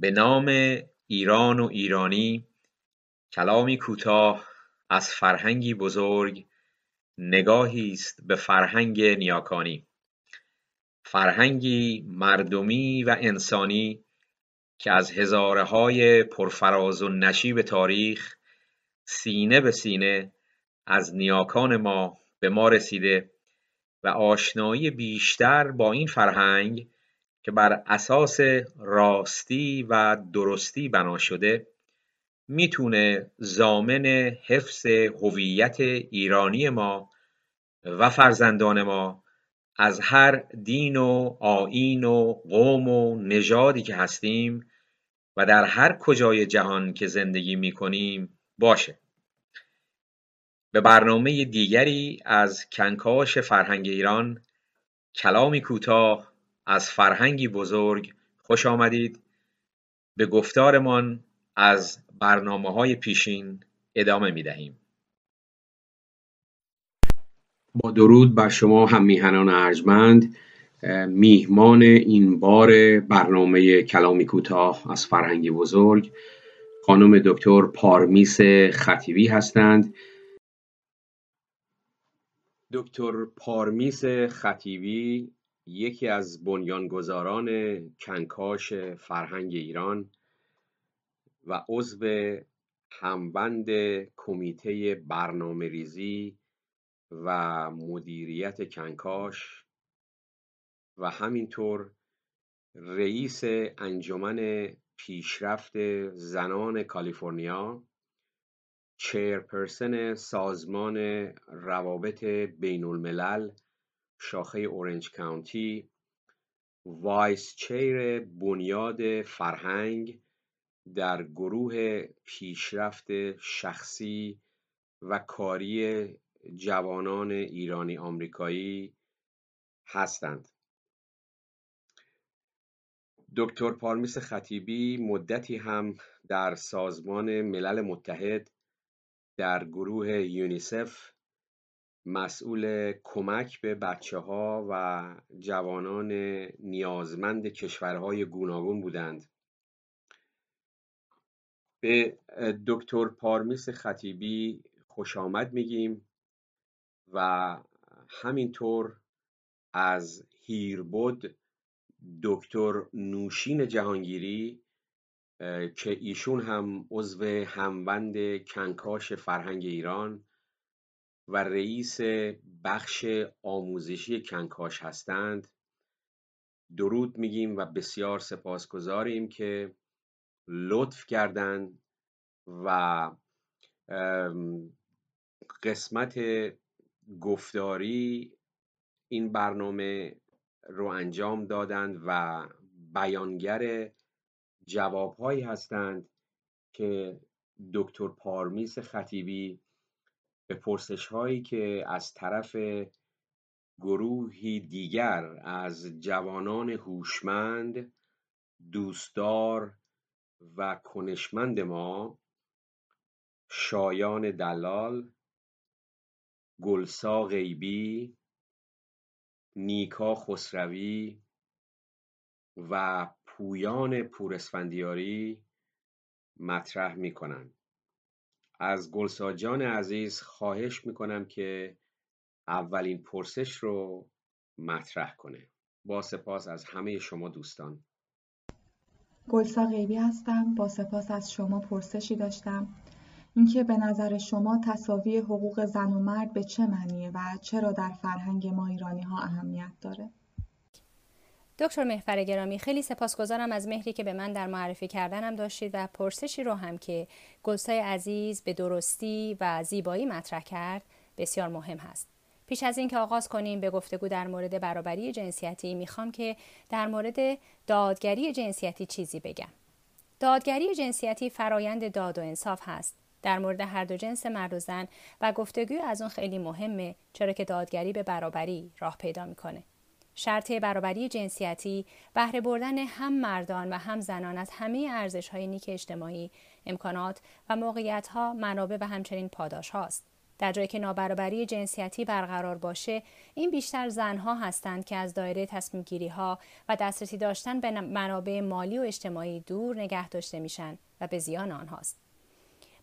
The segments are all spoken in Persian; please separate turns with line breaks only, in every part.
به نام ایران و ایرانی کلامی کوتاه از فرهنگی بزرگ نگاهی است به فرهنگ نیاکانی. فرهنگی مردمی و انسانی که از های پرفراز و نشیب تاریخ سینه به سینه از نیاکان ما به ما رسیده و آشنایی بیشتر با این فرهنگ که بر اساس راستی و درستی بنا شده می‌تونه ضامن حفظ هویت ایرانی ما و فرزندان ما از هر دین و آیین و قوم و نژادی که هستیم و در هر کجای جهان که زندگی می‌کنیم باشه. به برنامه دیگری از کنکاش فرهنگ ایران کلامی کوتاه از فرهنگی بزرگ خوش آمدید. به گفتارمان از برنامه های پیشین ادامه می دهیم با درود بر شما هم میهنان ارجمند. میهمان این بار برنامه کلامی کوتاه از فرهنگی بزرگ خانم دکتر پارمیس خطیبی هستند. دکتر پارمیس خطیبی یکی از بنیانگذاران کنکاش فرهنگ ایران و عضو همبند کمیته برنامه ریزی و مدیریت کنکاش و همینطور رئیس انجمن پیشرفت زنان کالیفرنیا chairperson سازمان روابط بین الملل شاخه Orange County vice chair بنیاد فرهنگ در گروه پیشرفت شخصی و کاری جوانان ایرانی آمریکایی هستند. دکتر پارمیس خطیبی مدتی هم در سازمان ملل متحد در گروه یونیسف مسئول کمک به بچه ها و جوانان نیازمند کشورهای گوناگون بودند. به دکتر پارمیس خطیبی خوش آمد میگیم و همینطور از هیربود دکتر نوشین جهانگیری که ایشون هم عضو هموند کنکاش فرهنگ ایران و رئیس بخش آموزشی کنکاش هستند. درود میگیم و بسیار سپاسگزاریم که لطف کردند و قسمت گفتاری این برنامه رو انجام دادند و بیانگر جوابهایی هستند که دکتر پارمیس خطیبی به پرسش هایی که از طرف گروهی دیگر از جوانان هوشمند دوستدار و کنشمند ما شایان دلال گلسا غیبی نیکا خسروی و پویان پورسفندیاری مطرح می‌کنند. از گلسا جان عزیز خواهش می‌کنم که اولین پرسش رو مطرح کنه. با سپاس از همه شما دوستان.
گلسا غیبی هستم. با سپاس از شما پرسشی داشتم. اینکه به نظر شما تصاوی حقوق زن و مرد به چه معنیه و چرا در فرهنگ ما ایرانی ها اهمیت داره؟
دکتر محفر گرامی خیلی سپاسگزارم از مهری که به من در معرفی کردنم داشتید و پرسشی رو هم که گلسای عزیز به درستی و زیبایی مطرح کرد بسیار مهم هست. پیش از اینکه آغاز کنیم به گفتگو در مورد برابری جنسیتی می‌خوام که در مورد دادگری جنسیتی چیزی بگم. دادگری جنسیتی فرایند داد و انصاف هست در مورد هر دو جنس مرد و زن و گفتگوی از اون خیلی مهمه چرا که دادگری به برابری راه پیدا می‌کنه. شرط برابری جنسیتی بهره بردن هم مردان و هم زنان از همه ارزش های نیک اجتماعی، امکانات و موقعیت ها، منابع و همچنین پاداش هاست. در جایی که نابرابری جنسیتی برقرار باشه این بیشتر زنها هستند که از دایره تصمیم گیری ها و دسترسی داشتن به منابع مالی و اجتماعی دور نگه داشته میشن و به زیان آنهاست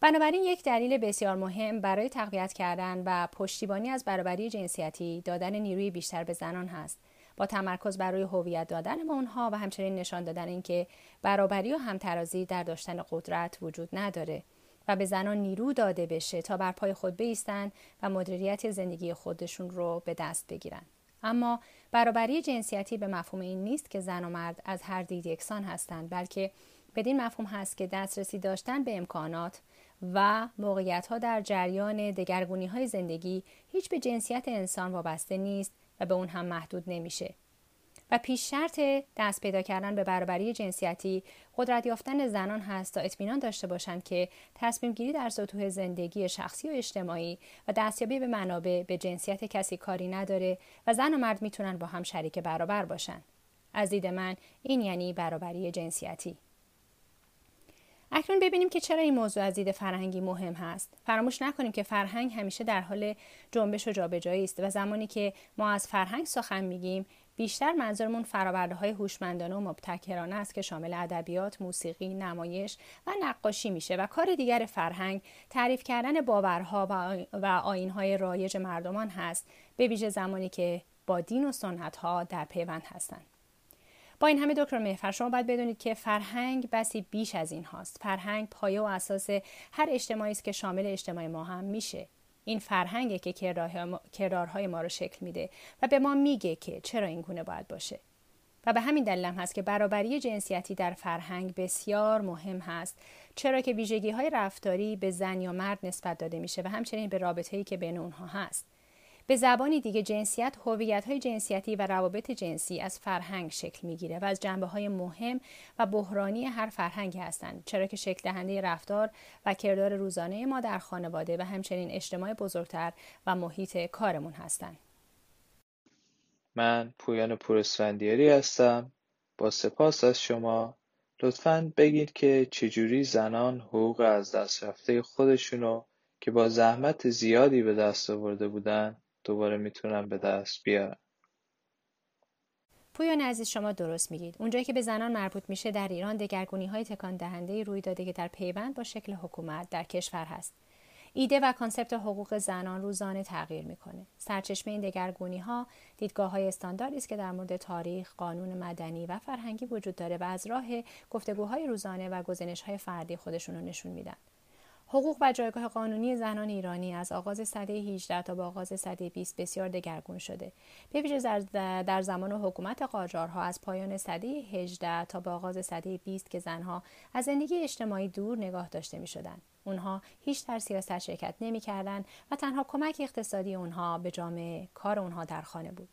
بنابراین یک دلیل بسیار مهم برای تقویت کردن و پشتیبانی از برابری جنسیتی دادن نیروی بیشتر به زنان هست با تمرکز بر روی هویت دادن به اونها و همچنین نشان دادن اینکه برابری و همترازی در داشتن قدرت وجود نداره و به زنان نیرو داده بشه تا بر پای خود بیستن و مدیریت زندگی خودشون رو به دست بگیرن. اما برابری جنسیتی به مفهوم این نیست که زن و مرد از هر دید یکسان هستند بلکه بدین مفهوم هست که دسترسی داشتن به امکانات و موقعیت ها در جریان دگرگونی های زندگی هیچ به جنسیت انسان وابسته نیست و به اون هم محدود نمیشه. و پیش شرط دست پیدا کردن به برابری جنسیتی قدرت یافتن زنان هست تا اطمینان داشته باشند که تصمیم گیری در سطوح زندگی شخصی و اجتماعی و دستیابی به منابع به جنسیت کسی کاری نداره و زن و مرد می‌تونن با هم شریک برابر باشن. از دید من این یعنی برابری جنسیتی. اکنون ببینیم که چرا این موضوع از دید فرهنگی مهم هست. فراموش نکنیم که فرهنگ همیشه در حال جنبش و جابجایی است و زمانی که ما از فرهنگ سخن میگیم بیشتر منظورمون فرآورده های هوشمندانه و مبتکرانه است که شامل ادبیات، موسیقی، نمایش و نقاشی میشه و کار دیگر فرهنگ تعریف کردن باورها و آینهای رایج مردمان هست به ویژه زمانی که با دین و سنت ها در پیوند هستند. با این همه دکتر مهفر شما باید بدونید که فرهنگ بسی بیش از این هاست. فرهنگ پایه و اساس هر اجتماعی است که شامل اجتماع ما هم میشه. این فرهنگه که کردارهای ما رو شکل میده و به ما میگه که چرا این گونه باید باشه. و به همین دلیل هست که برابری جنسیتی در فرهنگ بسیار مهم هست. چرا که ویژگی های رفتاری به زن یا مرد نسبت داده میشه و همچنین به رابطه ای که بین اونها هست. به زبانی دیگه جنسیت هویت های جنسیتی و روابط جنسی از فرهنگ شکل می‌گیره و از جنبه های مهم و بحرانی هر فرهنگی هستند چرا که شکل دهنده رفتار و کردار روزانه ما در خانواده و همچنین اجتماع بزرگتر و محیط کارمون هستند.
من پویان پورسفندیاری هستم. با سپاس از شما. لطفا بگید که چجوری زنان حقوق از دست رفته خودشونو که با زحمت زیادی به دست آورده بودن دوباره می‌تونن به دست بیارن
پویان عزیز شما درست میگید. اونجایی که به زنان مربوط میشه در ایران دگرگونی های تکان دهنده روی داده که در پیوند با شکل حکومت در کشور هست. ایده و concept حقوق زنان روزانه تغییر می‌کنه. سرچشمه این دگرگونی ها دیدگاه های استانداردی است که در مورد تاریخ قانون مدنی و فرهنگی وجود داره و از راه گفتگوهای روزانه و گزینش های فردی خودشون نشون میدن. حقوق و جایگاه قانونی زنان ایرانی از آغاز سده 18 تا به آغاز سده 20 بسیار دگرگون شده. به ویژه در زمان حکومت قاجارها از پایان سده 18 تا به آغاز سده 20 که زنها از زندگی اجتماعی دور نگاه داشته می شدن. اونها هیچ در سیاست شرکت نمی کردن و تنها کمک اقتصادی اونها به جامعه کار اونها در خانه بود.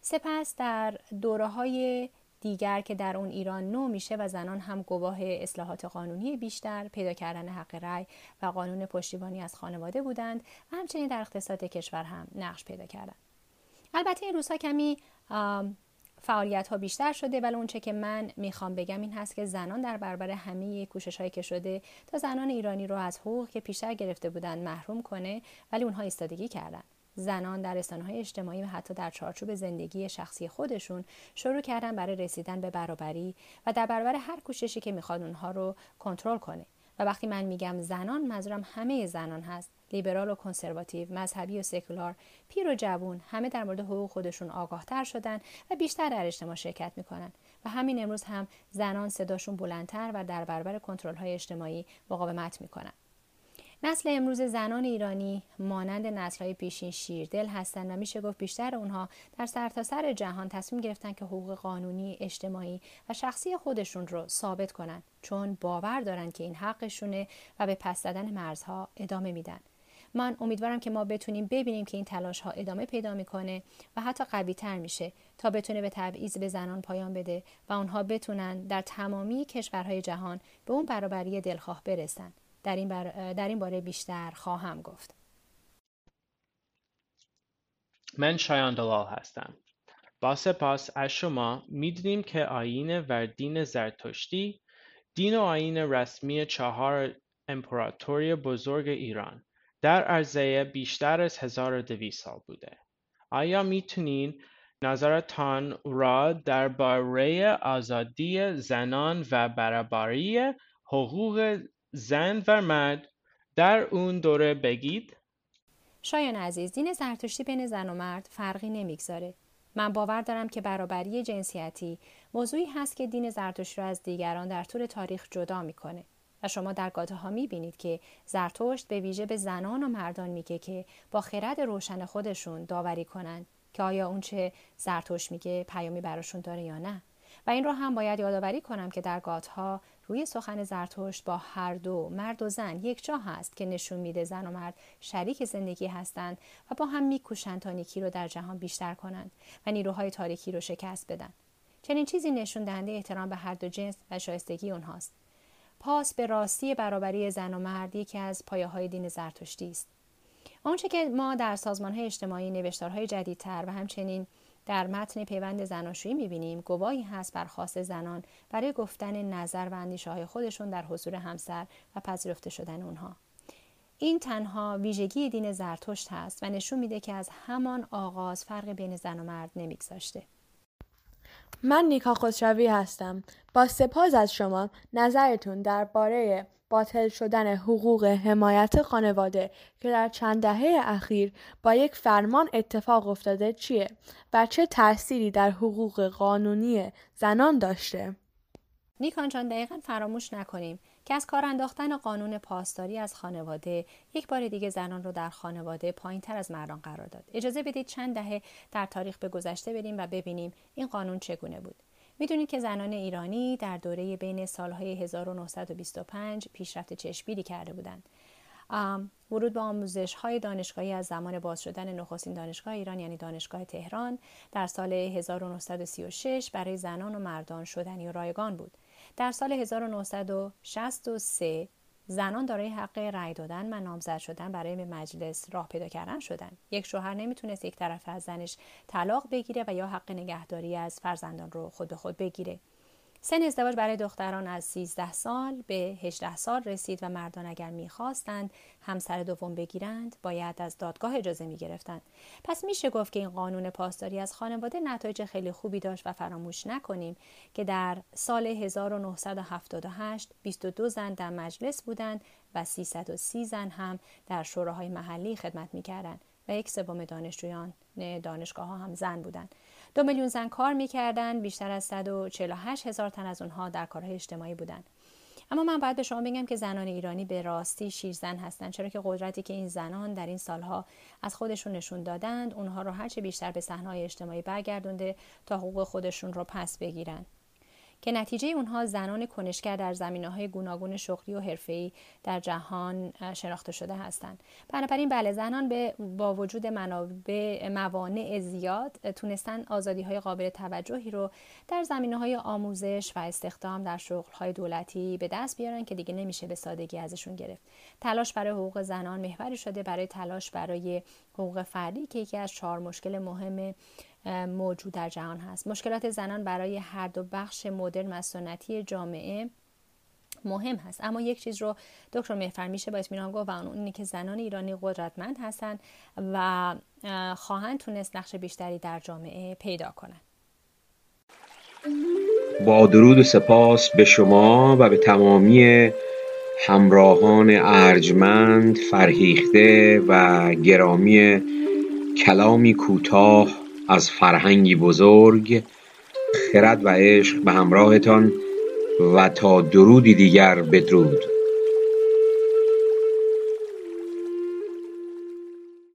سپس در دوره های دیگر که در اون ایران نو میشه و زنان هم گواه اصلاحات قانونی بیشتر پیدا کردن حق رأی و قانون پشتیبانی از خانواده بودند و همچنین در اقتصاد کشور هم نقش پیدا کردند. البته این روزها کمی فعالیت ها بیشتر شده ولی اونچه که من می‌خوام بگم این هست که زنان در برابر همه کوشش هایی که شده تا زنان ایرانی رو از حقوق که پیشتر گرفته بودند محروم کنه ولی اونها ایستادگی کردند زنان در رسانه‌های اجتماعی و حتی در چارچوب زندگی شخصی خودشون شروع کردن برای رسیدن به برابری و در برابر هر کوششی که می‌خواد اونها رو کنترل کنه. و وقتی من میگم زنان منظورم همه زنان هست. لیبرال و کنسرواتیو مذهبی و سکولار پیر و جوون همه در مورد حقوق خودشون آگاهتر شدن و بیشتر در اجتماع شرکت می‌کنن. و همین امروز هم زنان صداشون بلندتر و در برابر کنترل های اجتماعی مقاومت می‌کنن. نسل امروز زنان ایرانی مانند نسلهای پیشین شیردل هستند و میشه گفت بیشتر اونها در سرتاسر سر جهان تصمیم گرفتن که حقوق قانونی، اجتماعی و شخصی خودشون رو ثابت کنن چون باور دارن که این حقشونه و به پس زدن مرزها ادامه میدن. من امیدوارم که ما بتونیم ببینیم که این تلاش ها ادامه پیدا می‌کنه و حتی قوی تر میشه تا بتونه به تبعیض به زنان پایان بده و آنها بتونن در تمامی کشورهای جهان به اون برابری دلخواه برسن. در این, در این باره بیشتر خواهم گفت.
من شایان دلال هستم. با سپاس از شما می‌دونیم که آین و دین زرتشتی دین و آین رسمی چهار امپراتوری بزرگ ایران در عرضه بیشتر از 1200 سال بوده. آیا می‌تونین نظرتان را درباره آزادی زنان و برابری حقوق زن و مرد در اون دوره بگید؟
شایان عزیز دین زرتشتی بین زن و مرد فرقی نمی‌گذاره. من باور دارم که برابری جنسیتی موضوعی هست که دین زرتشت را از دیگران در طول تاریخ جدا می‌کنه. و شما در گاته ها می‌بینید که زرتشت به ویژه به زنان و مردان میگه که با خرد روشن خودشون داوری کنند که آیا اونچه زرتشت میگه پیامی براشون داره یا نه؟ و این رو هم باید یادآوری کنم که در گاتها روی سخن زرتشت با هر دو مرد و زن یک جا هست که نشون میده زن و مرد شریک زندگی هستند و با هم میکوشند تا نیکی رو در جهان بیشتر کنند و نیروهای تاریکی رو شکست بدن. چنین چیزی نشون دهنده احترام به هر دو جنس و شایستگی اونهاست. پاس به راستی برابری زن و مرد یکی از پایه های دین زرتشتی است. آنچه که ما در سازمان های اجتماعی نوشتارهای جدیدتر و همچنین در متن پیوند زناشویی می‌بینیم گواهی هست بر خواست زنان برای گفتن نظر و اندیشه های خودشون در حضور همسر و پذیرفته شدن اونها. این تنها ویژگی دین زرتشت هست و نشون میده که از همان آغاز فرق بین زن و مرد نمیگذاشته.
من نیکا خسروی هستم. با سپاس از شما. نظرتون درباره باطل شدن حقوق حمایت خانواده که در چند دهه اخیر با یک فرمان اتفاق افتاده چیه و چه تأثیری در حقوق قانونی زنان داشته؟
نیکان جان دقیقا فراموش نکنیم که از کار انداختن قانون پاسداری از خانواده یک بار دیگه زنان رو در خانواده پایین تر از مردان قرار داد. اجازه بدید چند دهه در تاریخ به گذشته بریم و ببینیم این قانون چگونه بود. می‌دونید که زنان ایرانی در دوره بین سالهای 1925 پیشرفت چشمگیری کرده بودند. ورود به آموزش های دانشگاهی از زمان باز شدن نخستین دانشگاه ایران یعنی دانشگاه تهران در سال 1936 برای زنان و مردان شدنی و رایگان بود. در سال 1963 زنان دارای حق رأی دادن و نامزد شدن برای به مجلس راه پیدا کردن شدن. یک شوهر نمی‌تونست یک طرف از زنش طلاق بگیره و یا حق نگهداری از فرزندان رو خود به خود بگیره. سن ازدواج برای دختران از 13 سال به 18 سال رسید و مردان اگر می‌خواستند همسر دوم بگیرند باید از دادگاه اجازه می‌گرفتند. پس میشه گفت که این قانون پاسداری از خانواده نتایج خیلی خوبی داشت و فراموش نکنیم که در سال 1978 22 زن در مجلس بودند و 330 زن هم در شوراهای محلی خدمت می‌کردند و یک سوم دانشجویان دانشگاه ها هم زن بودند. دو میلیون زن کار می‌کردند بیشتر از 148 هزار تن از اونها در کارهای اجتماعی بودند اما من باید به شما بگم که زنان ایرانی به راستی شیرزن هستند چرا که قدرتی که این زنان در این سالها از خودشون نشون دادند اونها رو هرچه بیشتر به صحنه اجتماعی برگردونده تا حقوق خودشون رو پس بگیرن. که نتیجه اونها زنان کنشگر در زمینه های گوناگون شغلی و حرفه‌ای در جهان شناخته شده هستند. بنابراین بله زنان به با وجود منابع موانع زیاد تونستن آزادی های قابل توجهی رو در زمینه های آموزش و استخدام در شغل های دولتی به دست بیارن که دیگه نمیشه به سادگی ازشون گرفت. تلاش برای حقوق زنان محوری شده برای تلاش برای حقوق فردی که یکی از چهار مشکل مهم موجود در جهان هست. مشکلات زنان برای هر دو بخش مدرن و سنتی جامعه مهم هست. اما یک چیز رو دکتر مهفر میشه با اطمینان گفت و اون اینه که زنان ایرانی قدرتمند هستند و خواهند تونست نقش بیشتری در جامعه پیدا کنند.
با درود و سپاس به شما و به تمامی همراهان ارجمند فرهیخته و گرامی کلامی کوتاه از فرهنگی بزرگ خرد و عشق به همراهتان و تا درودی دیگر بدرود.